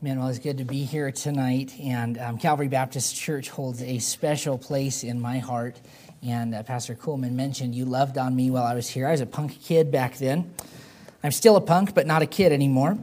Man, well, it's good to be here tonight. And um, Calvary Baptist Church holds a special place in my heart. And uh, Pastor Coolman mentioned you loved on me while I was here. I was a punk kid back then. I'm still a punk, but not a kid anymore.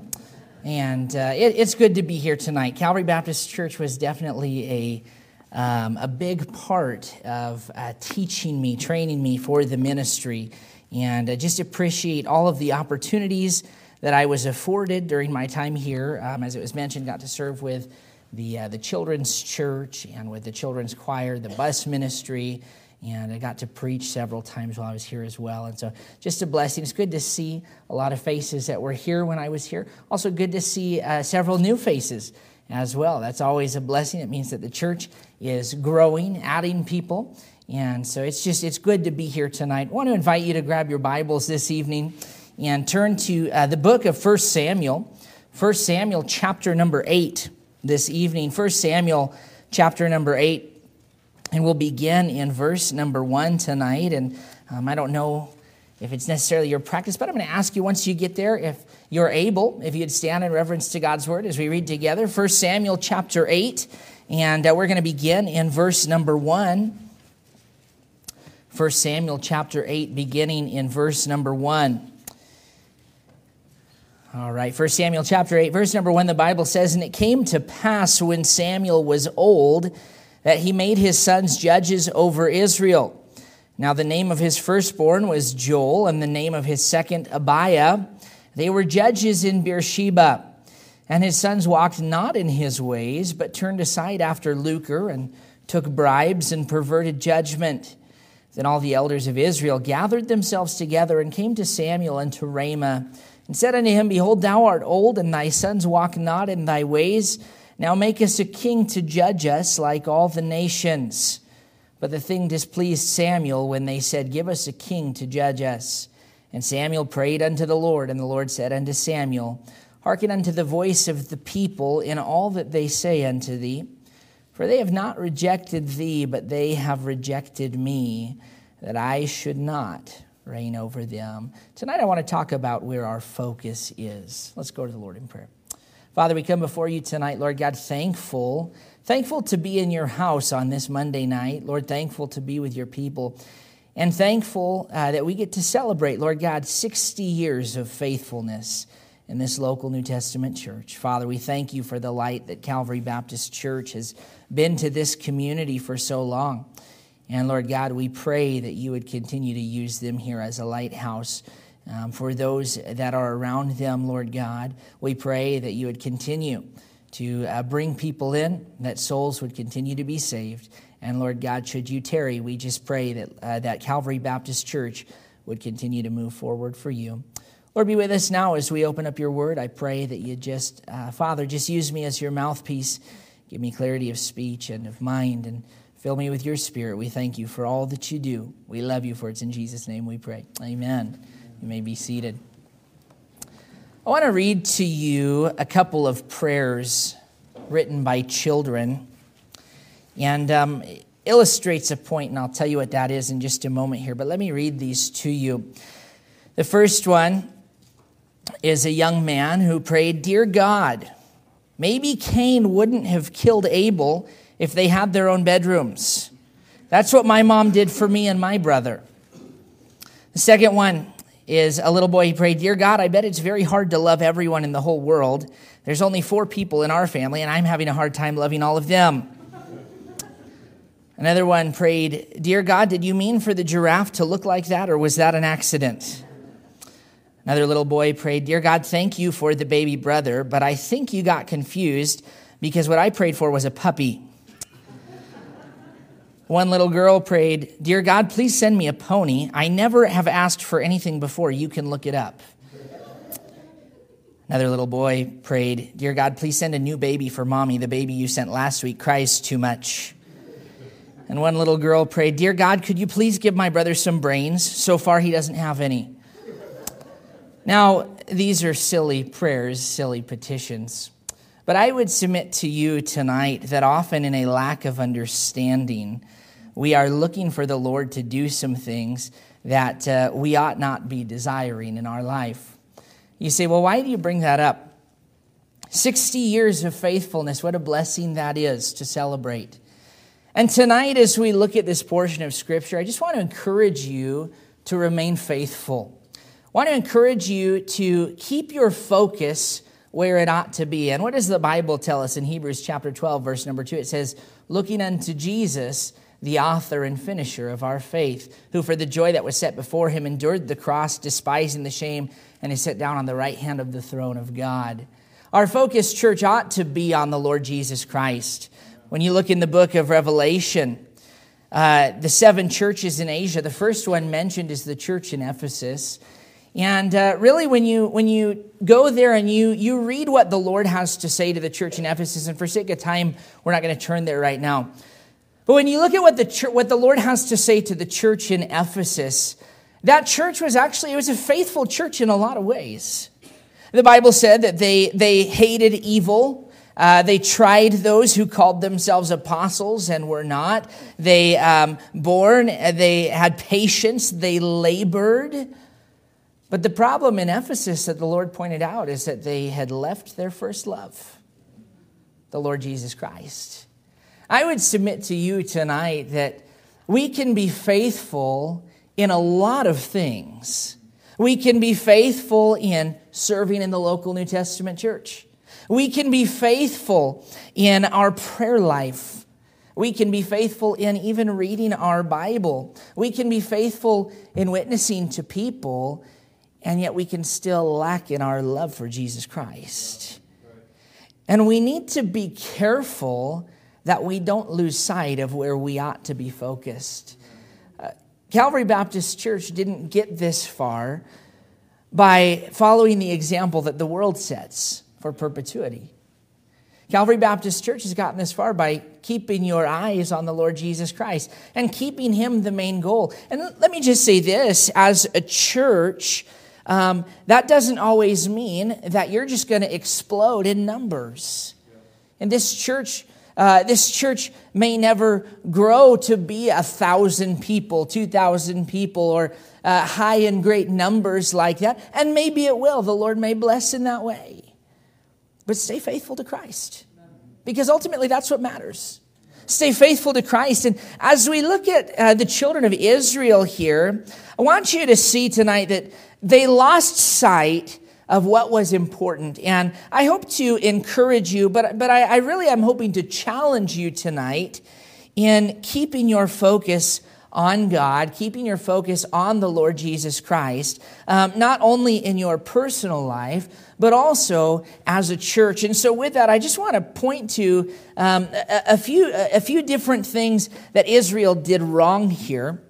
And uh, it, it's good to be here tonight. Calvary Baptist Church was definitely a, um, a big part of uh, teaching me, training me for the ministry. And I just appreciate all of the opportunities that I was afforded during my time here. Um, as it was mentioned, got to serve with the, uh, the children's church and with the children's choir, the bus ministry, and I got to preach several times while I was here as well. And so, just a blessing. It's good to see a lot of faces that were here when I was here. Also, good to see uh, several new faces as well. That's always a blessing. It means that the church is growing, adding people. And so, it's just, it's good to be here tonight. I want to invite you to grab your Bibles this evening and turn to uh, the book of 1 Samuel, 1 Samuel chapter number 8 this evening. 1 Samuel chapter number 8. And we'll begin in verse number 1 tonight. And um, I don't know if it's necessarily your practice, but I'm going to ask you once you get there if you're able, if you'd stand in reverence to God's word as we read together. 1 Samuel chapter 8. And uh, we're going to begin in verse number 1. 1 Samuel chapter 8, beginning in verse number 1. All right, 1 Samuel chapter 8, verse number 1, the Bible says, And it came to pass when Samuel was old that he made his sons judges over Israel. Now the name of his firstborn was Joel, and the name of his second Abiah. They were judges in Beersheba. And his sons walked not in his ways, but turned aside after lucre, and took bribes and perverted judgment. Then all the elders of Israel gathered themselves together and came to Samuel and to Ramah and said unto him, Behold, thou art old, and thy sons walk not in thy ways. Now make us a king to judge us like all the nations. But the thing displeased Samuel when they said, Give us a king to judge us. And Samuel prayed unto the Lord, and the Lord said unto Samuel, Hearken unto the voice of the people in all that they say unto thee. For they have not rejected thee, but they have rejected me, that I should not reign over them. Tonight, I want to talk about where our focus is. Let's go to the Lord in prayer. Father, we come before you tonight, Lord God, thankful, thankful to be in your house on this Monday night. Lord, thankful to be with your people. And thankful uh, that we get to celebrate, Lord God, 60 years of faithfulness in this local New Testament church. Father, we thank you for the light that Calvary Baptist Church has been to this community for so long. And Lord God, we pray that you would continue to use them here as a lighthouse. Um, for those that are around them, Lord God, we pray that you would continue to uh, bring people in, that souls would continue to be saved. And Lord God, should you tarry, we just pray that, uh, that Calvary Baptist Church would continue to move forward for you. Lord, be with us now as we open up your word. I pray that you just, uh, Father, just use me as your mouthpiece. Give me clarity of speech and of mind and Fill me with your spirit. We thank you for all that you do. We love you for it's in Jesus' name we pray. Amen. You may be seated. I want to read to you a couple of prayers written by children and um, illustrates a point, and I'll tell you what that is in just a moment here. But let me read these to you. The first one is a young man who prayed, Dear God, maybe Cain wouldn't have killed Abel if they had their own bedrooms. That's what my mom did for me and my brother. The second one is a little boy, he prayed, Dear God, I bet it's very hard to love everyone in the whole world. There's only four people in our family, and I'm having a hard time loving all of them. Another one prayed, Dear God, did you mean for the giraffe to look like that, or was that an accident? Another little boy prayed, Dear God, thank you for the baby brother, but I think you got confused because what I prayed for was a puppy. One little girl prayed, Dear God, please send me a pony. I never have asked for anything before. You can look it up. Another little boy prayed, Dear God, please send a new baby for mommy. The baby you sent last week cries too much. And one little girl prayed, Dear God, could you please give my brother some brains? So far, he doesn't have any. Now, these are silly prayers, silly petitions. But I would submit to you tonight that often in a lack of understanding, we are looking for the Lord to do some things that uh, we ought not be desiring in our life. You say, well, why do you bring that up? 60 years of faithfulness. What a blessing that is to celebrate. And tonight, as we look at this portion of Scripture, I just want to encourage you to remain faithful. I want to encourage you to keep your focus where it ought to be. And what does the Bible tell us in Hebrews chapter 12, verse number 2? It says, Looking unto Jesus, the author and finisher of our faith, who for the joy that was set before him endured the cross, despising the shame, and is set down on the right hand of the throne of God. Our focus, church, ought to be on the Lord Jesus Christ. When you look in the book of Revelation, uh, the seven churches in Asia, the first one mentioned is the church in Ephesus. And uh, really, when you, when you go there and you, you read what the Lord has to say to the church in Ephesus, and for sake of time, we're not going to turn there right now. But when you look at what the, church, what the Lord has to say to the church in Ephesus, that church was actually, it was a faithful church in a lot of ways. The Bible said that they, they hated evil. Uh, they tried those who called themselves apostles and were not. They um, born, they had patience, they labored. But the problem in Ephesus that the Lord pointed out is that they had left their first love, the Lord Jesus Christ. I would submit to you tonight that we can be faithful in a lot of things. We can be faithful in serving in the local New Testament church. We can be faithful in our prayer life. We can be faithful in even reading our Bible. We can be faithful in witnessing to people, and yet we can still lack in our love for Jesus Christ. And we need to be careful that we don't lose sight of where we ought to be focused. Uh, Calvary Baptist Church didn't get this far by following the example that the world sets for perpetuity. Calvary Baptist Church has gotten this far by keeping your eyes on the Lord Jesus Christ and keeping Him the main goal. And let me just say this as a church, um, that doesn't always mean that you're just going to explode in numbers. And this church, uh, this church may never grow to be a thousand people, two thousand people, or uh, high and great numbers like that. And maybe it will. The Lord may bless in that way. But stay faithful to Christ because ultimately that's what matters. Stay faithful to Christ. And as we look at uh, the children of Israel here, I want you to see tonight that they lost sight of what was important. And I hope to encourage you, but, but I, I really am hoping to challenge you tonight in keeping your focus on God, keeping your focus on the Lord Jesus Christ, um, not only in your personal life, but also as a church. And so, with that, I just want to point to um, a, a, few, a few different things that Israel did wrong here.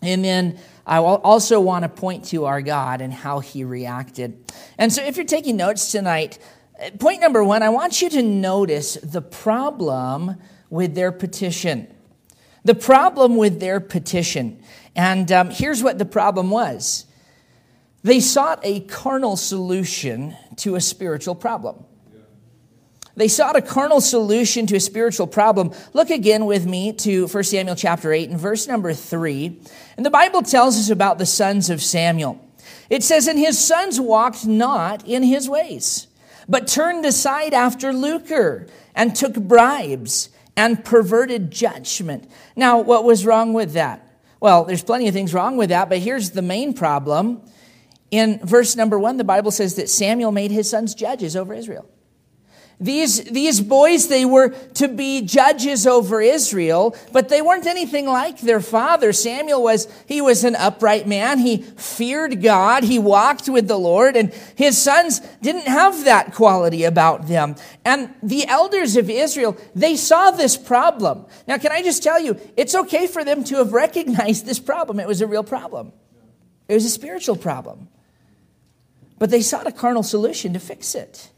And then I also want to point to our God and how he reacted. And so, if you're taking notes tonight, point number one, I want you to notice the problem with their petition. The problem with their petition. And um, here's what the problem was they sought a carnal solution to a spiritual problem. They sought a carnal solution to a spiritual problem. Look again with me to 1 Samuel chapter 8 and verse number 3. And the Bible tells us about the sons of Samuel. It says, And his sons walked not in his ways, but turned aside after lucre, and took bribes, and perverted judgment. Now, what was wrong with that? Well, there's plenty of things wrong with that, but here's the main problem in verse number one, the Bible says that Samuel made his sons judges over Israel. These, these boys, they were to be judges over Israel, but they weren't anything like their father. Samuel was, he was an upright man. He feared God. He walked with the Lord, and his sons didn't have that quality about them. And the elders of Israel, they saw this problem. Now, can I just tell you, it's okay for them to have recognized this problem. It was a real problem. It was a spiritual problem. But they sought a carnal solution to fix it.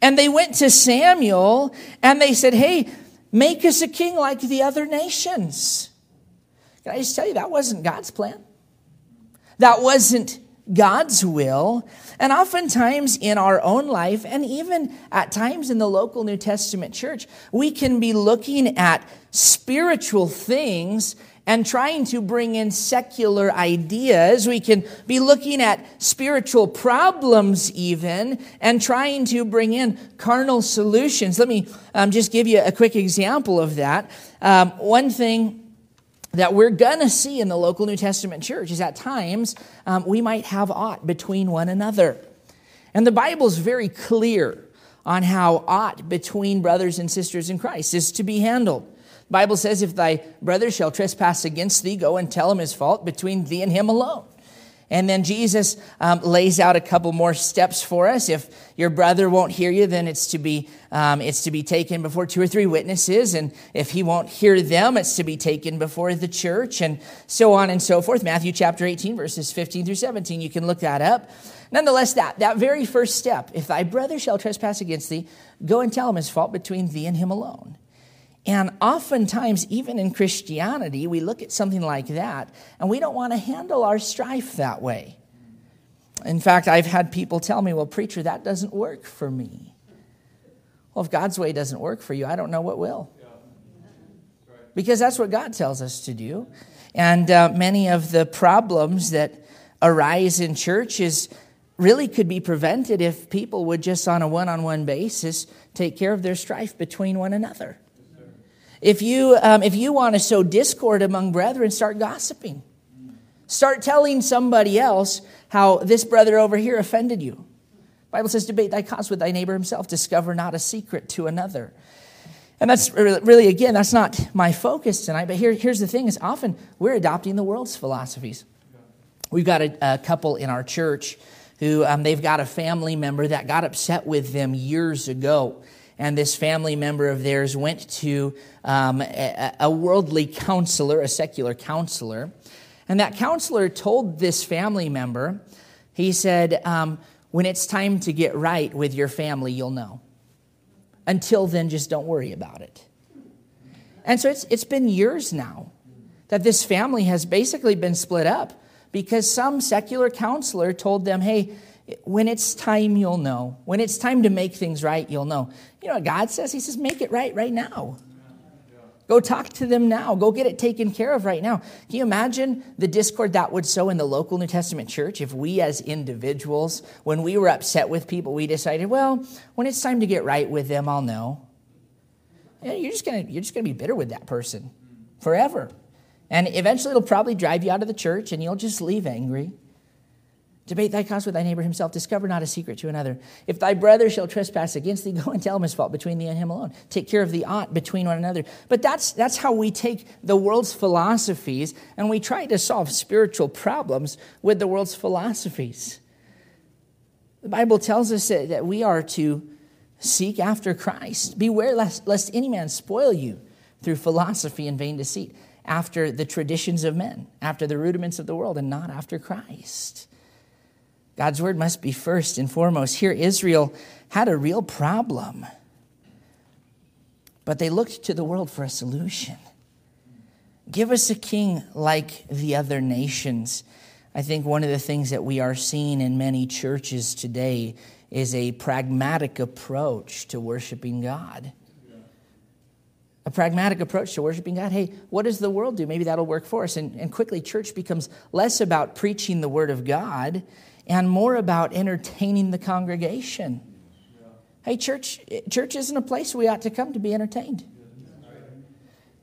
And they went to Samuel and they said, Hey, make us a king like the other nations. Can I just tell you, that wasn't God's plan? That wasn't God's will. And oftentimes in our own life, and even at times in the local New Testament church, we can be looking at spiritual things and trying to bring in secular ideas. We can be looking at spiritual problems, even, and trying to bring in carnal solutions. Let me um, just give you a quick example of that. Um, one thing that we're going to see in the local New Testament church is at times um, we might have ought between one another. And the Bible is very clear on how ought between brothers and sisters in Christ is to be handled. Bible says, if thy brother shall trespass against thee, go and tell him his fault between thee and him alone. And then Jesus um, lays out a couple more steps for us. If your brother won't hear you, then it's to be um, it's to be taken before two or three witnesses. And if he won't hear them, it's to be taken before the church, and so on and so forth. Matthew chapter 18, verses 15 through 17. You can look that up. Nonetheless, that that very first step, if thy brother shall trespass against thee, go and tell him his fault between thee and him alone. And oftentimes, even in Christianity, we look at something like that and we don't want to handle our strife that way. In fact, I've had people tell me, well, preacher, that doesn't work for me. Well, if God's way doesn't work for you, I don't know what will. Because that's what God tells us to do. And uh, many of the problems that arise in churches really could be prevented if people would just, on a one on one basis, take care of their strife between one another. If you, um, if you want to sow discord among brethren, start gossiping. Start telling somebody else how this brother over here offended you. The Bible says, debate thy cause with thy neighbor himself, discover not a secret to another. And that's really, again, that's not my focus tonight. But here, here's the thing is often we're adopting the world's philosophies. We've got a, a couple in our church who um, they've got a family member that got upset with them years ago and this family member of theirs went to um, a, a worldly counselor, a secular counselor. And that counselor told this family member, he said, um, when it's time to get right with your family, you'll know. Until then, just don't worry about it. And so it's, it's been years now that this family has basically been split up because some secular counselor told them, hey, when it's time, you'll know. When it's time to make things right, you'll know. You know what God says? He says, make it right right now. Go talk to them now. Go get it taken care of right now. Can you imagine the discord that would sow in the local New Testament church if we as individuals, when we were upset with people, we decided, well, when it's time to get right with them, I'll know. You're just gonna, you're just gonna be bitter with that person forever. And eventually it'll probably drive you out of the church and you'll just leave angry. Debate thy cause with thy neighbor himself. Discover not a secret to another. If thy brother shall trespass against thee, go and tell him his fault between thee and him alone. Take care of the ought between one another. But that's, that's how we take the world's philosophies and we try to solve spiritual problems with the world's philosophies. The Bible tells us that, that we are to seek after Christ. Beware lest, lest any man spoil you through philosophy and vain deceit, after the traditions of men, after the rudiments of the world, and not after Christ. God's word must be first and foremost. Here, Israel had a real problem, but they looked to the world for a solution. Give us a king like the other nations. I think one of the things that we are seeing in many churches today is a pragmatic approach to worshiping God. A pragmatic approach to worshiping God. Hey, what does the world do? Maybe that'll work for us. And, and quickly, church becomes less about preaching the word of God and more about entertaining the congregation. Hey, church, church isn't a place we ought to come to be entertained.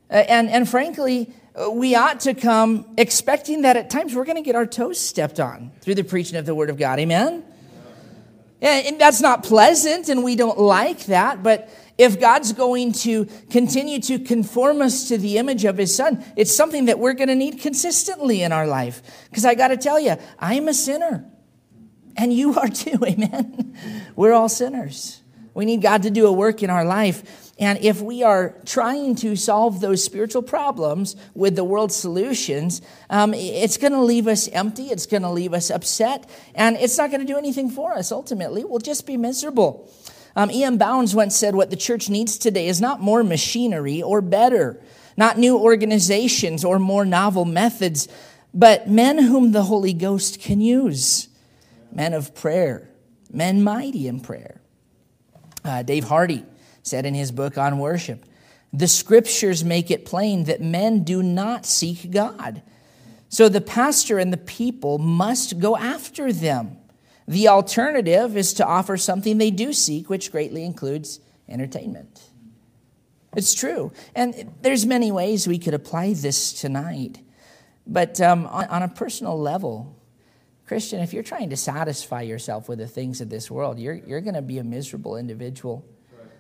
Uh, and, and frankly, we ought to come expecting that at times we're going to get our toes stepped on through the preaching of the Word of God. Amen? And that's not pleasant, and we don't like that, but if God's going to continue to conform us to the image of His Son, it's something that we're going to need consistently in our life. Because I got to tell you, I'm a sinner. And you are too, amen? We're all sinners. We need God to do a work in our life. And if we are trying to solve those spiritual problems with the world's solutions, um, it's going to leave us empty. It's going to leave us upset. And it's not going to do anything for us ultimately. We'll just be miserable. Um, E.M. Bounds once said, What the church needs today is not more machinery or better, not new organizations or more novel methods, but men whom the Holy Ghost can use men of prayer, men mighty in prayer. Uh, Dave Hardy said in his book on worship The scriptures make it plain that men do not seek God. So the pastor and the people must go after them. The alternative is to offer something they do seek, which greatly includes entertainment. It's true. And there's many ways we could apply this tonight. But um, on, on, a personal level, Christian, if you're trying to satisfy yourself with the things of this world, you're, you're going to be a miserable individual.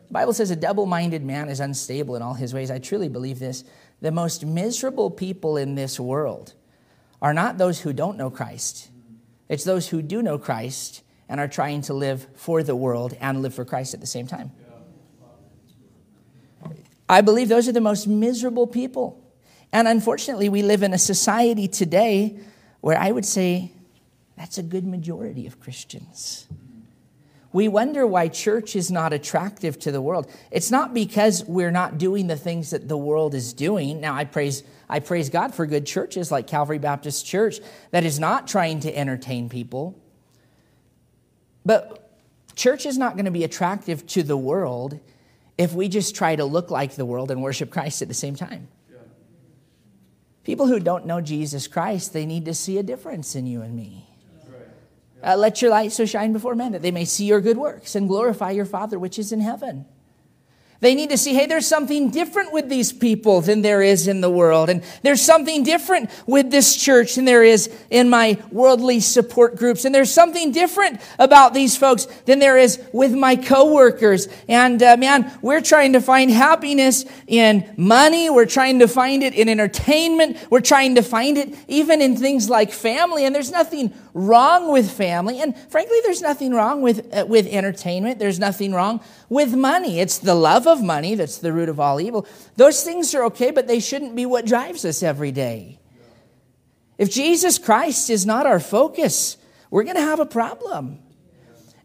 The Bible says a double minded man is unstable in all his ways. I truly believe this. The most miserable people in this world are not those who don't know Christ, it's those who do know Christ and are trying to live for the world and live for Christ at the same time. I believe those are the most miserable people. And unfortunately, we live in a society today where I would say that's a good majority of Christians. We wonder why church is not attractive to the world. It's not because we're not doing the things that the world is doing. Now, I praise, I praise God for good churches like Calvary Baptist Church that is not trying to entertain people. But church is not going to be attractive to the world if we just try to look like the world and worship Christ at the same time. People who don't know Jesus Christ, they need to see a difference in you and me. Uh, let your light so shine before men that they may see your good works and glorify your Father which is in heaven. They need to see, hey, there's something different with these people than there is in the world. And there's something different with this church than there is in my worldly support groups. And there's something different about these folks than there is with my coworkers. And uh, man, we're trying to find happiness in money. We're trying to find it in entertainment. We're trying to find it even in things like family. And there's nothing wrong with family. And frankly, there's nothing wrong with, uh, with entertainment. There's nothing wrong with money. It's the love of money that's the root of all evil. Those things are okay, but they shouldn't be what drives us every day. If Jesus Christ is not our focus, we're going to have a problem.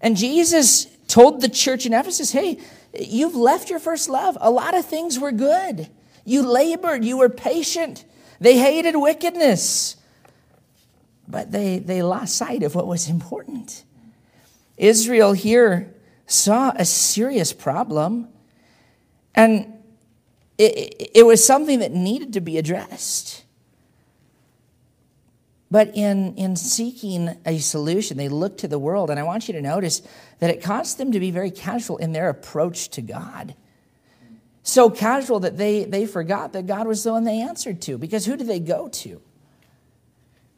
And Jesus told the church in Ephesus, hey, you've left your first love. A lot of things were good. You labored, you were patient. They hated wickedness but they, they lost sight of what was important. Israel here saw a serious problem, and it, it was something that needed to be addressed. But in, in seeking a solution, they looked to the world, and I want you to notice that it caused them to be very casual in their approach to God. So casual that they, they forgot that God was the one they answered to, because who did they go to?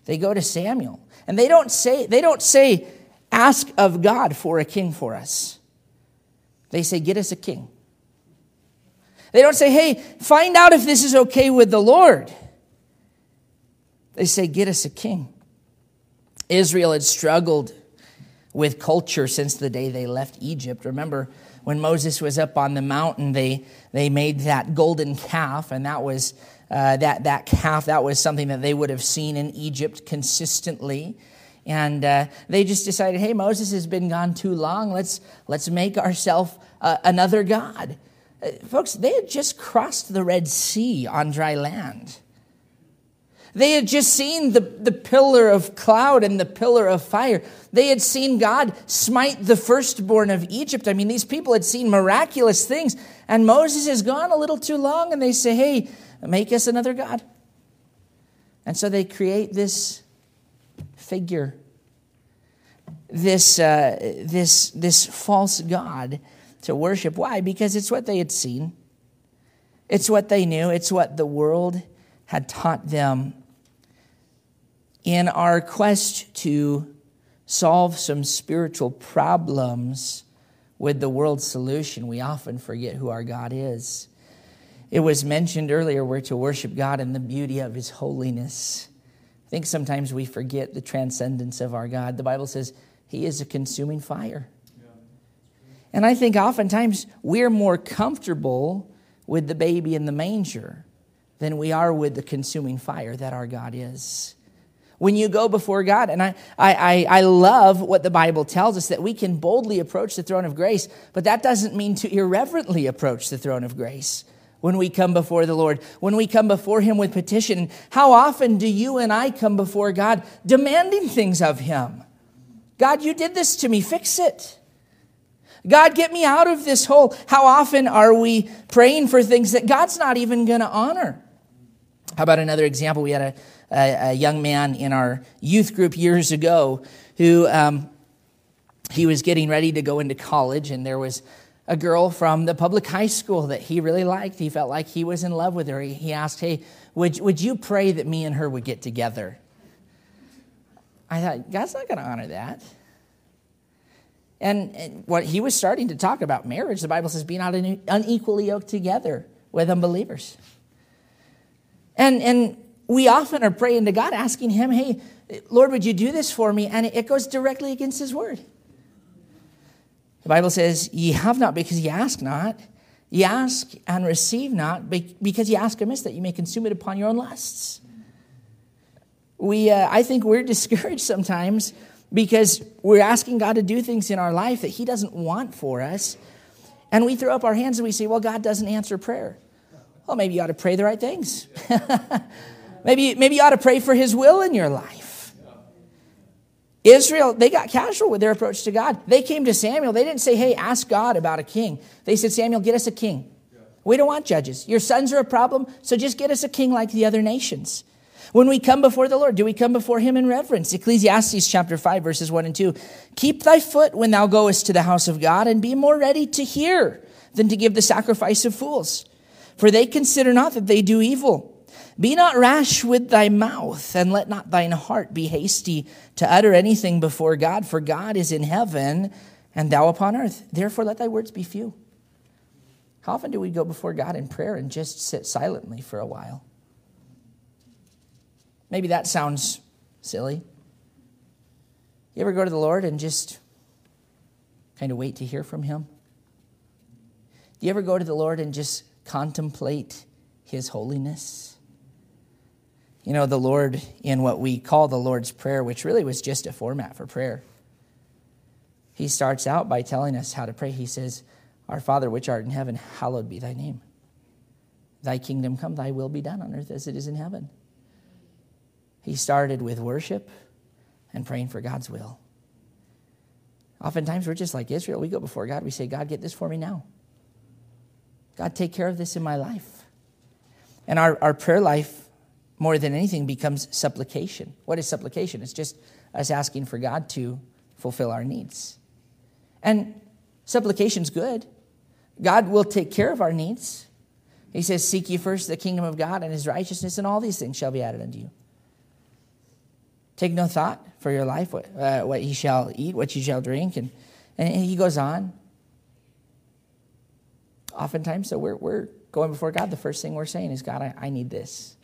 They go to Samuel. And they don't say, they don't say, ask of God for a king for us. They say, get us a king. They don't say, hey, find out if this is okay with the Lord. They say, get us a king. Israel had struggled with culture since the day they left Egypt. Remember, when Moses was up on the mountain, they, they made that golden calf, and that was uh, that, that calf, that was something that they would have seen in Egypt consistently. And uh, they just decided, hey, Moses has been gone too long. Let's, let's make ourselves uh, another God. Uh, folks, they had just crossed the Red Sea on dry land. They had just seen the, the pillar of cloud and the pillar of fire. They had seen God smite the firstborn of Egypt. I mean, these people had seen miraculous things. And Moses has gone a little too long, and they say, hey, Make us another God. And so they create this figure, this, uh, this, this false God to worship. Why? Because it's what they had seen, it's what they knew, it's what the world had taught them. In our quest to solve some spiritual problems with the world's solution, we often forget who our God is. It was mentioned earlier we're to worship God in the beauty of his holiness. I think sometimes we forget the transcendence of our God. The Bible says he is a consuming fire. And I think oftentimes we're more comfortable with the baby in the manger than we are with the consuming fire that our God is. When you go before God, and I, I, I love what the Bible tells us that we can boldly approach the throne of grace, but that doesn't mean to irreverently approach the throne of grace when we come before the Lord, when we come before Him with petition. How often do you and I come before God demanding things of Him? God, you did this to me, fix it. God, get me out of this hole. How often are we praying for things that God's not even going to honor? How about another example? We had a, a, a, young man in our youth group years ago who um, he was getting ready to go into college, and there was a girl from the public high school that he really liked. He felt like he was in love with her. He, asked, Hey, would, would you pray that me and her would get together? I thought, God's not going to honor that. And what he was starting to talk about marriage, the Bible says, be not unequally yoked together with unbelievers. And, and we often are praying to God, asking Him, hey, Lord, would you do this for me? And it goes directly against His word. Bible says, Ye have not because ye ask not. Ye ask and receive not because ye ask amiss that you may consume it upon your own lusts. We, uh, I think we're discouraged sometimes because we're asking God to do things in our life that He doesn't want for us. And we throw up our hands and we say, Well, God doesn't answer prayer. Well, maybe you ought to pray the right things. maybe, maybe you ought to pray for His will in your life. Israel, they got casual with their approach to God. They came to Samuel. They didn't say, Hey, ask God about a king. They said, Samuel, get us a king. We don't want judges. Your sons are a problem, so just get us a king like the other nations. When we come before the Lord, do we come before him in reverence? Ecclesiastes chapter 5, verses 1 and 2. Keep thy foot when thou goest to the house of God, and be more ready to hear than to give the sacrifice of fools. For they consider not that they do evil. Be not rash with thy mouth, and let not thine heart be hasty to utter anything before God, for God is in heaven, and thou upon earth. Therefore, let thy words be few. How often do we go before God in prayer and just sit silently for a while? Maybe that sounds silly. You ever go to the Lord and just kind of wait to hear from Him? Do you ever go to the Lord and just contemplate His holiness? You know, the Lord, in what we call the Lord's Prayer, which really was just a format for prayer, He starts out by telling us how to pray. He says, Our Father, which art in heaven, hallowed be thy name. Thy kingdom come, thy will be done on earth as it is in heaven. He started with worship and praying for God's will. Oftentimes, we're just like Israel. We go before God, we say, God, get this for me now. God, take care of this in my life. And our, our prayer life, more than anything, becomes supplication. What is supplication? It's just us asking for God to fulfill our needs. And supplication's good. God will take care of our needs. He says, Seek ye first the kingdom of God and his righteousness, and all these things shall be added unto you. Take no thought for your life, what, uh, what ye shall eat, what ye shall drink. And, and he goes on. Oftentimes, so we're, we're going before God. The first thing we're saying is, God, I, I need this.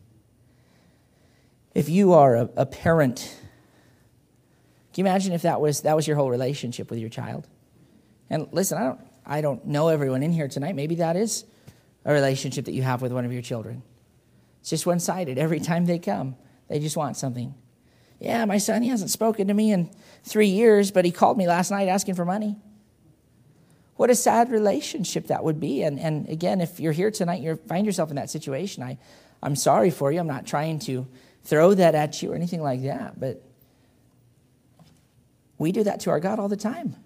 If you are a, a parent, can you imagine if that was, that was your whole relationship with your child? And listen, I don't, I don't know everyone in here tonight. Maybe that is a relationship that you have with one of your children. It's just one sided. Every time they come, they just want something. Yeah, my son, he hasn't spoken to me in three years, but he called me last night asking for money. What a sad relationship that would be. And, and again, if you're here tonight, you find yourself in that situation, I, I'm sorry for you. I'm not trying to throw that at you or anything like that, but we do that to our God all the time.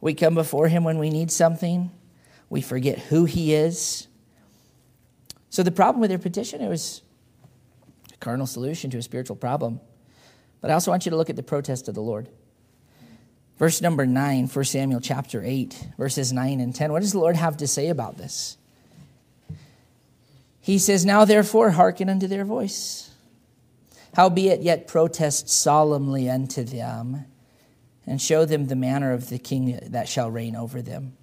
We come before Him when we need something, we forget who He is. So the problem with their petition, it was a carnal solution to a spiritual problem. But I also want you to look at the protest of the Lord. Verse number 9, 1 Samuel chapter 8, verses 9 and 10. What does the Lord have to say about this? He says, Now therefore hearken unto their voice. Howbeit yet protest solemnly unto them, and show them the manner of the king that shall reign over them.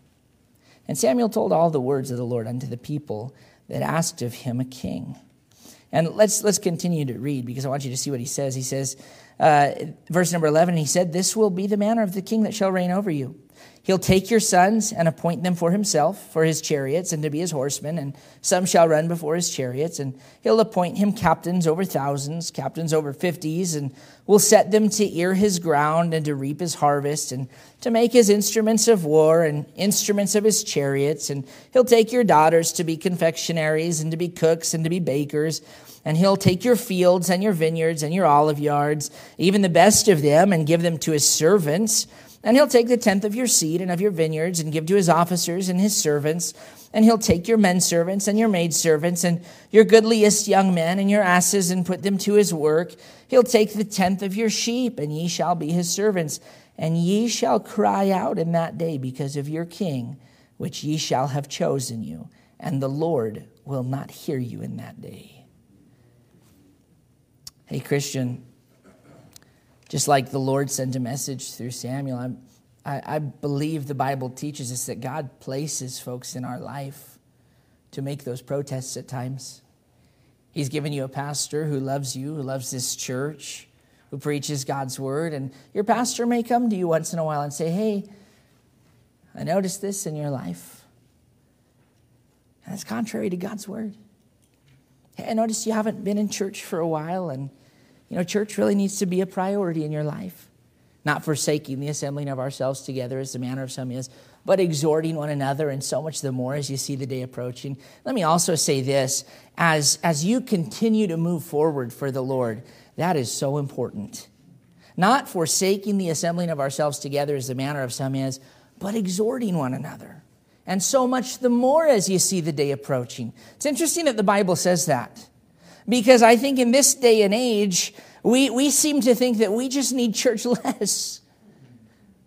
And Samuel told all the words of the Lord unto the people that asked of him a king. And let's, let's continue to read because I want you to see what he says. He says, uh, verse number 11, he said, This will be the manner of the king that shall reign over you. He'll take your sons and appoint them for himself, for his chariots, and to be his horsemen, and some shall run before his chariots. And he'll appoint him captains over thousands, captains over fifties, and will set them to ear his ground and to reap his harvest, and to make his instruments of war and instruments of his chariots. And he'll take your daughters to be confectionaries, and to be cooks, and to be bakers. And he'll take your fields and your vineyards and your olive yards, even the best of them, and give them to his servants And he'll take the tenth of your seed and of your vineyards and give to his officers and his servants. And he'll take your men servants and your maid servants and your goodliest young men and your asses and put them to his work. He'll take the tenth of your sheep, and ye shall be his servants. And ye shall cry out in that day because of your king, which ye shall have chosen you. And the Lord will not hear you in that day. Hey, Christian, just like the Lord sent a message through Samuel, I'm, I, I believe the Bible teaches us that God places folks in our life to make those protests at times. He's given you a pastor who loves you, who loves this church, who preaches God's word. And your pastor may come to you once in a while and say, Hey, I noticed this in your life. And it's contrary to God's word. Hey, I noticed you haven't been in church for a while, and you know, church really needs to be a priority in your life. Not forsaking the assembling of ourselves together as the manner of some is, but exhorting one another, and so much the more as you see the day approaching. Let me also say this as, as you continue to move forward for the Lord, that is so important. Not forsaking the assembling of ourselves together as the manner of some is, but exhorting one another. And so much the more as you see the day approaching. It's interesting that the Bible says that. Because I think in this day and age, we, we seem to think that we just need church less.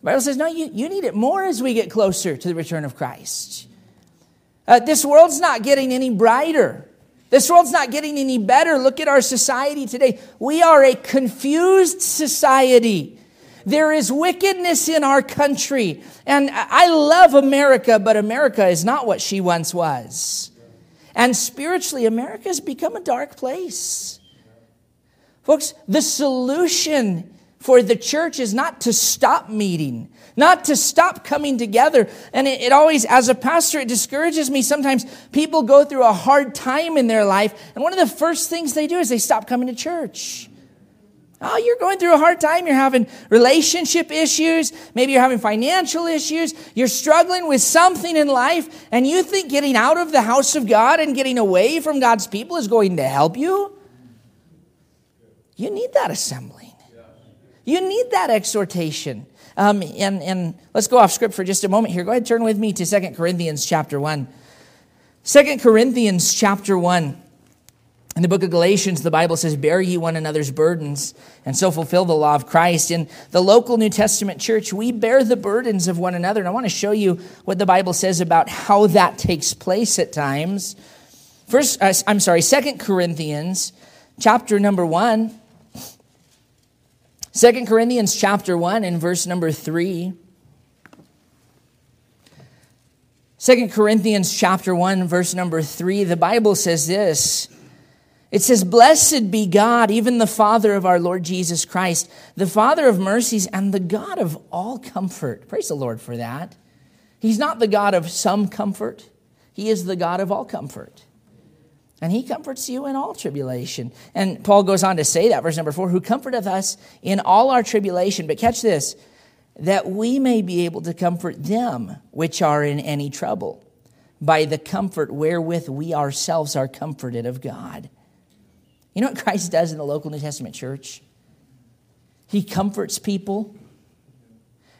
The Bible says, no, you, you need it more as we get closer to the return of Christ. Uh, this world's not getting any brighter. This world's not getting any better. Look at our society today. We are a confused society. There is wickedness in our country. And I love America, but America is not what she once was. And spiritually, America has become a dark place. Folks, the solution for the church is not to stop meeting, not to stop coming together. And it, it, always, as a pastor, it discourages me. Sometimes people go through a hard time in their life, and one of the first things they do is they stop coming to church. Oh, you're going through a hard time. You're having relationship issues. Maybe you're having financial issues. You're struggling with something in life, and you think getting out of the house of God and getting away from God's people is going to help you? You need that assembling. You need that exhortation. Um, and, and let's go off script for just a moment here. Go ahead, turn with me to Second Corinthians chapter 1. 2 Corinthians chapter 1. In the book of Galatians, the Bible says, Bear ye one another's burdens, and so fulfill the law of Christ. In the local New Testament church, we bear the burdens of one another. And I want to show you what the Bible says about how that takes place at times. First, uh, I'm sorry, Second Corinthians, chapter number 1. 2 Corinthians chapter 1 and verse number 3. 2 Corinthians chapter 1 verse number 3 the Bible says this it says, Blessed be God, even the Father of our Lord Jesus Christ, the Father of mercies and the God of all comfort. Praise the Lord for that. He's not the God of some comfort, He is the God of all comfort. And He comforts you in all tribulation. And Paul goes on to say that, verse number four, who comforteth us in all our tribulation. But catch this, that we may be able to comfort them which are in any trouble by the comfort wherewith we ourselves are comforted of God. You know what Christ does in the local New Testament church? He comforts people,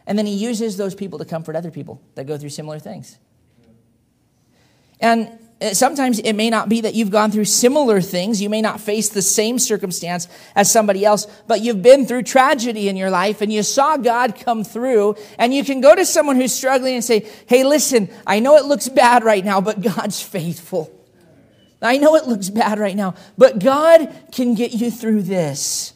and then he uses those people to comfort other people that go through similar things. And uh, sometimes it may not be that you've gone through similar things. You may not face the same circumstance as somebody else, but you've been through tragedy in your life and you saw God come through. And you can go to someone who's struggling and say, Hey, listen, I know it looks bad right now, but God's faithful. I know it looks bad right now, but God can get you through this.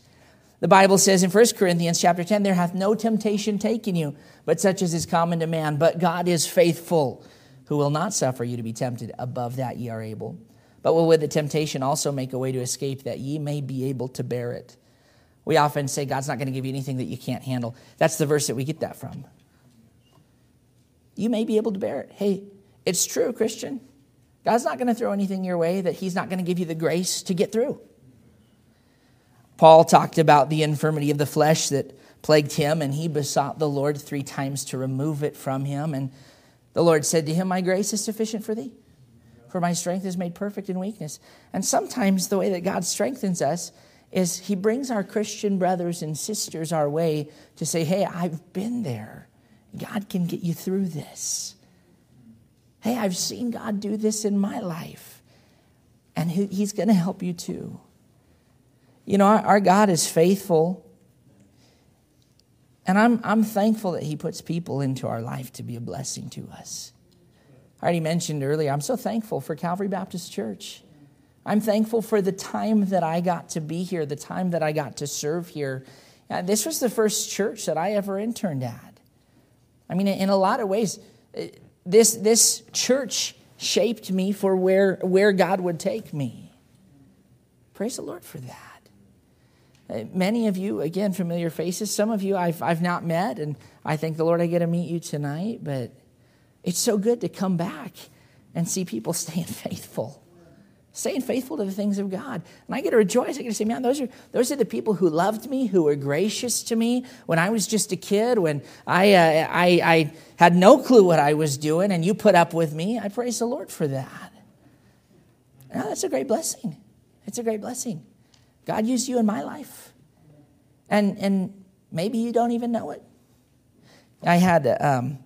The Bible says in 1 Corinthians chapter 10, there hath no temptation taken you, but such as is common to man. But God is faithful, who will not suffer you to be tempted above that ye are able, but will with the temptation also make a way to escape that ye may be able to bear it. We often say God's not going to give you anything that you can't handle. That's the verse that we get that from. You may be able to bear it. Hey, it's true, Christian. God's not going to throw anything your way that He's not going to give you the grace to get through. Paul talked about the infirmity of the flesh that plagued him, and he besought the Lord three times to remove it from him. And the Lord said to him, My grace is sufficient for thee, for my strength is made perfect in weakness. And sometimes the way that God strengthens us is He brings our Christian brothers and sisters our way to say, hey, I've been there. God can get you through this. Hey, I've seen God do this in my life, and He's going to help you too. You know, our, our God is faithful. And I'm, I'm thankful that He puts people into our life to be a blessing to us. I already mentioned earlier, I'm so thankful for Calvary Baptist Church. I'm thankful for the time that I got to be here, the time that I got to serve here. Uh, this was the first church that I ever interned at. I mean, in a lot of ways, this, this church shaped me for where, where God would take me. Praise the Lord for that. Uh, many of you, again, familiar faces. Some of you I've, I've not met, and I thank the Lord I get to meet you tonight. But it's so good to come back and see people staying faithful, staying faithful to the things of God. And I get to rejoice. I get to say, man, those are, those are the people who loved me, who were gracious to me when I was just a kid, when I, uh, I, I had no clue what I was doing, and you put up with me. I praise the Lord for that. Now, that's a great blessing. It's a great blessing. God used you in my life. And, and maybe you don't even know it. I had um,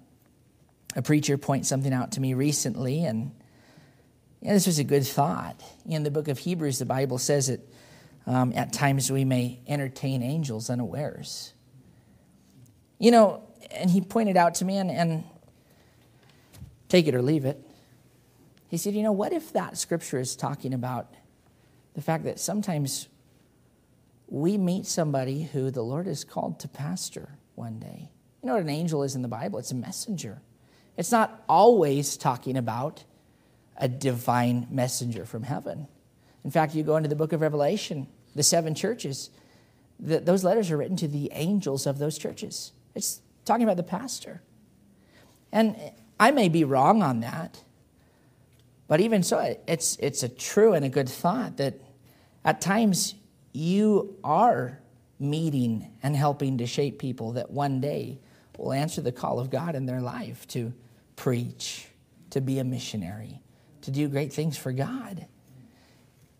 a preacher point something out to me recently, and yeah, this was a good thought. In the book of Hebrews, the Bible says that um, at times we may entertain angels unawares. You know, and he pointed out to me, and, and take it or leave it. He said, You know, what if that scripture is talking about the fact that sometimes we meet somebody who the Lord has called to pastor one day. You know what an angel is in the Bible? It's a messenger. It's not always talking about a divine messenger from heaven. In fact, you go into the book of Revelation, the seven churches, the, those letters are written to the angels of those churches. It's talking about the pastor. And I may be wrong on that, but even so, it's, it's a true and a good thought that at times you are meeting and helping to shape people that one day will answer the call of God in their life to preach, to be a missionary, to do great things for God.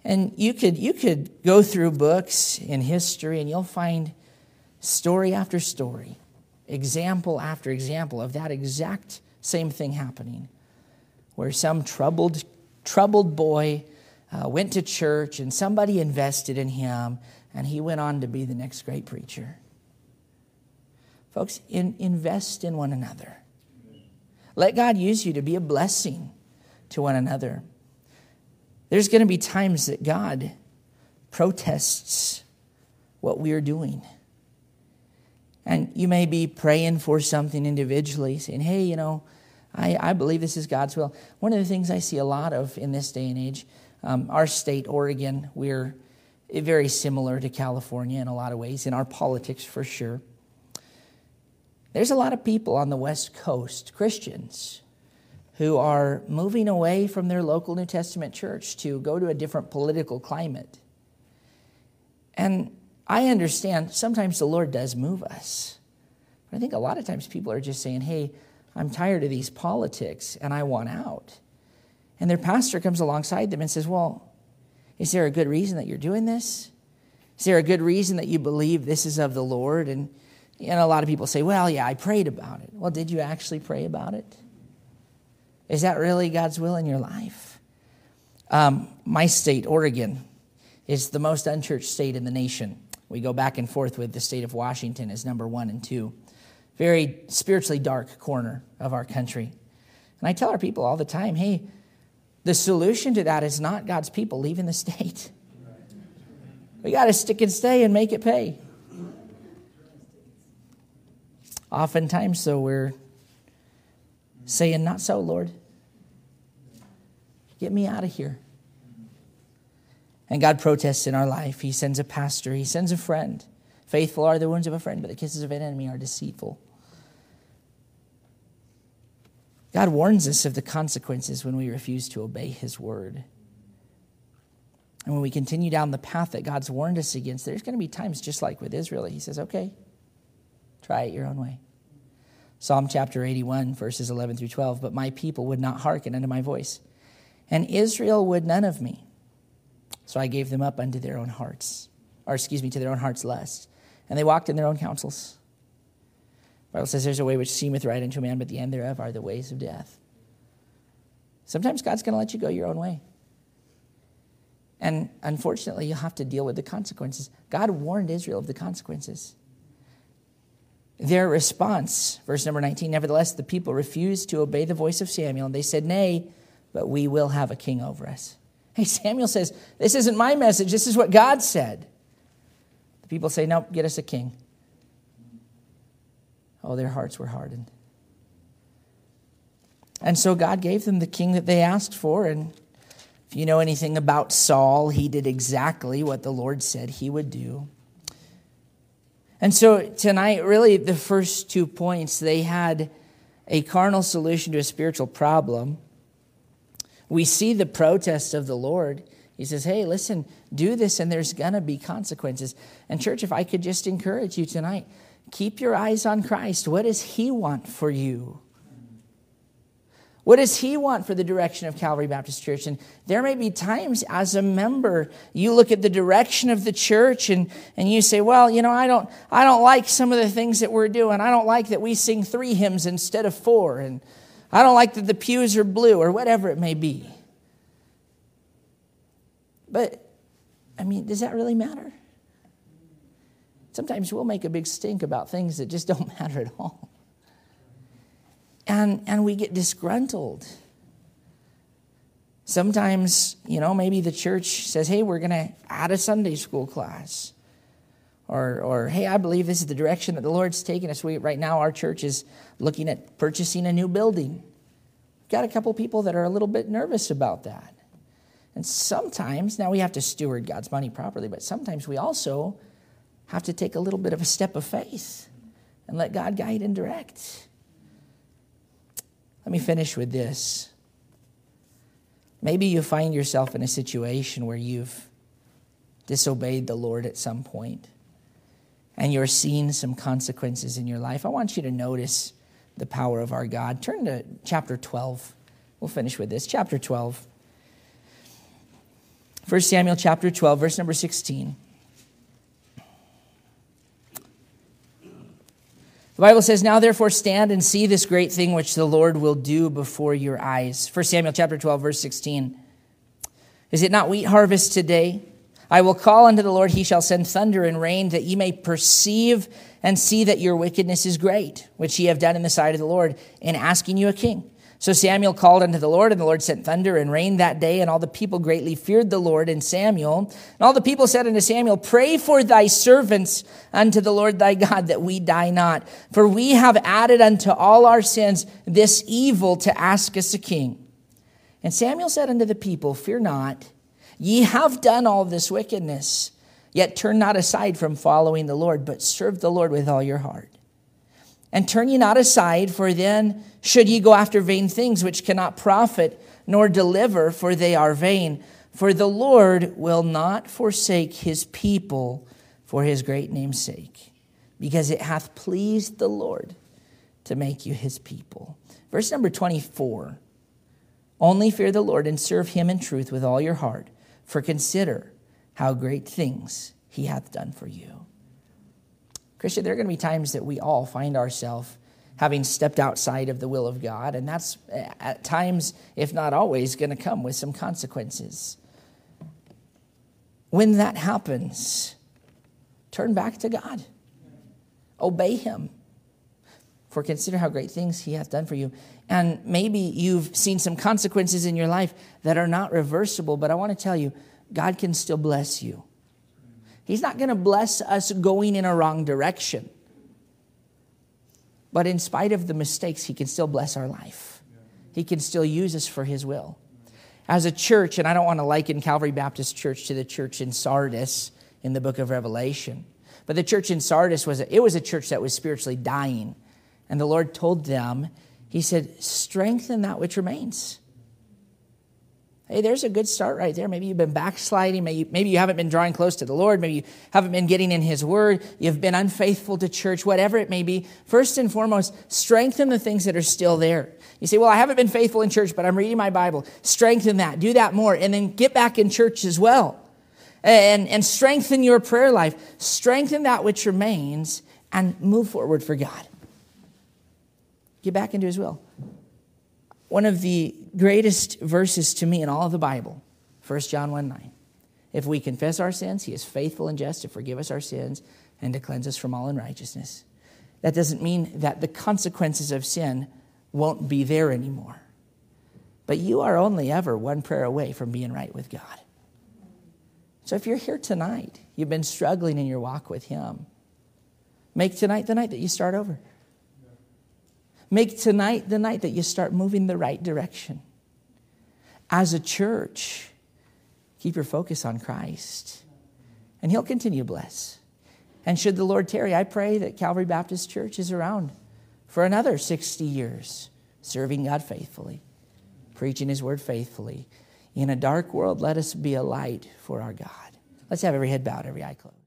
And you could, you could go through books in history and you'll find story after story, example after example of that exact same thing happening, where some troubled, troubled boy uh, went to church and somebody invested in him, and he went on to be the next great preacher. Folks, in, invest in one another. Let God use you to be a blessing to one another. There's going to be times that God protests what we are doing. And you may be praying for something individually, saying, hey, you know, I, I believe this is God's will. One of the things I see a lot of in this day and age um, our state, Oregon, we're very similar to California in a lot of ways, in our politics for sure. There's a lot of people on the West Coast, Christians, who are moving away from their local New Testament church to go to a different political climate. And I understand sometimes the Lord does move us. But I think a lot of times people are just saying, hey, I'm tired of these politics and I want out. And their pastor comes alongside them and says, Well, is there a good reason that you're doing this? Is there a good reason that you believe this is of the Lord? And know, a lot of people say, Well, yeah, I prayed about it. Well, did you actually pray about it? Is that really God's will in your life? Um, my state, Oregon, is the most unchurched state in the nation. We go back and forth with the state of Washington as number one and two. Very spiritually dark corner of our country. And I tell our people all the time hey, the solution to that is not God's people leaving the state. We got to stick and stay and make it pay. Oftentimes, though, we're saying, Not so, Lord. Get me out of here. And God protests in our life. He sends a pastor, He sends a friend. Faithful are the wounds of a friend, but the kisses of an enemy are deceitful. God warns us of the consequences when we refuse to obey his word. And when we continue down the path that God's warned us against, there's going to be times just like with Israel. He says, okay, try it your own way. Psalm chapter 81, verses 11 through 12. But my people would not hearken unto my voice, and Israel would none of me. So I gave them up unto their own hearts. or excuse me, to their own heart's lust. And they walked in their own counsels. The Bible says there's a way which seemeth right unto a man, but the end thereof are the ways of death. Sometimes God's going to let you go your own way. And unfortunately, you'll have to deal with the consequences. God warned Israel of the consequences. Their response, verse number 19, nevertheless, the people refused to obey the voice of Samuel, and they said, Nay, but we will have a king over us. Hey, Samuel says, This isn't my message, this is what God said. The people say, No, get us a king. Oh, their hearts were hardened. And so God gave them the king that they asked for, and if you know anything about Saul, he did exactly what the Lord said he would do. And so tonight, really, the first two points, they had a carnal solution to a spiritual problem. We see the protest of the Lord. He says, Hey, listen, do this, and there's going to be consequences. And, church, if I could just encourage you tonight, keep your eyes on Christ. What does He want for you? What does he want for the direction of Calvary Baptist Church? And there may be times as a member, you look at the direction of the church and, and you say, well, you know, I don't, I don't like some of the things that we're doing. I don't like that we sing three hymns instead of four. And I don't like that the pews are blue or whatever it may be. But, I mean, does that really matter? Sometimes we'll make a big stink about things that just don't matter at all and, and we get disgruntled. Sometimes, you know, maybe the church says, hey, we're going to add a Sunday school class. Or, or, hey, I believe this is the direction that the Lord's taking us. We, right now, our church is looking at purchasing a new building. We've got a couple people that are a little bit nervous about that. And sometimes, now we have to steward God's money properly, but sometimes we also have to take a little bit of a step of faith and let God guide and direct. Let me finish with this. Maybe you find yourself in a situation where you've disobeyed the Lord at some point and you're seeing some consequences in your life. I want you to notice the power of our God. Turn to chapter 12. We'll finish with this. Chapter 12. 1 Samuel chapter 12, verse number 16. The Bible says, Now therefore stand and see this great thing which the Lord will do before your eyes. 1 Samuel chapter 12, verse 16. Is it not wheat harvest today? I will call unto the Lord, he shall send thunder and rain, that ye may perceive and see that your wickedness is great, which ye have done in the sight of the Lord, in asking you a king. So Samuel called unto the Lord, and the Lord sent thunder and rain that day, and all the people greatly feared the Lord and Samuel. And all the people said unto Samuel, Pray for thy servants unto the Lord thy God, that we die not. For we have added unto all our sins this evil to ask us a king. And Samuel said unto the people, Fear not, ye have done all this wickedness, yet turn not aside from following the Lord, but serve the Lord with all your heart. And turn ye not aside, for then should ye go after vain things which cannot profit nor deliver, for they are vain. For the Lord will not forsake his people for his great name's sake, because it hath pleased the Lord to make you his people. Verse number 24 Only fear the Lord and serve him in truth with all your heart, for consider how great things he hath done for you. Christian, there are going to be times that we all find ourselves having stepped outside of the will of God, and that's uh, at times, if not always, going to come with some consequences. When that happens, turn back to God, obey Him. For consider how great things He hath done for you. And maybe you've seen some consequences in your life that are not reversible, but I want to tell you, God can still bless you. He's not going to bless us going in a wrong direction. But in spite of the mistakes, He can still bless our life. He can still use us for His will. As a church, and I don't want to liken Calvary Baptist Church to the church in Sardis in the book of Revelation, but the church in Sardis was a, it was a church that was spiritually dying. And the Lord told them, He said, strengthen that which remains. Hey, there's a good start right there. Maybe you've been backsliding. Maybe, you haven't been drawing close to the Lord. Maybe you haven't been getting in His Word. You've been unfaithful to church, whatever it may be. First and foremost, strengthen the things that are still there. You say, Well, I haven't been faithful in church, but I'm reading my Bible. Strengthen that. Do that more. And then get back in church as well. and, and strengthen your prayer life, strengthen that which remains, and move forward for God. Get back into His will. One of the greatest verses to me in all of the Bible, 1 John 1 9. If we confess our sins, He is faithful and just to forgive us our sins and to cleanse us from all unrighteousness. That doesn't mean that the consequences of sin won't be there anymore. But you are only ever one prayer away from being right with God. So if you're here tonight, you've been struggling in your walk with Him, make tonight the night that you start over. Make tonight the night that you start moving the right direction. As a church, keep your focus on Christ, and He'll continue to bless. And should the Lord tarry, I pray that Calvary Baptist Church is around for another 60 years, serving God faithfully, preaching His word faithfully. In a dark world, let us be a light for our God. Let's have every head bowed, every eye closed.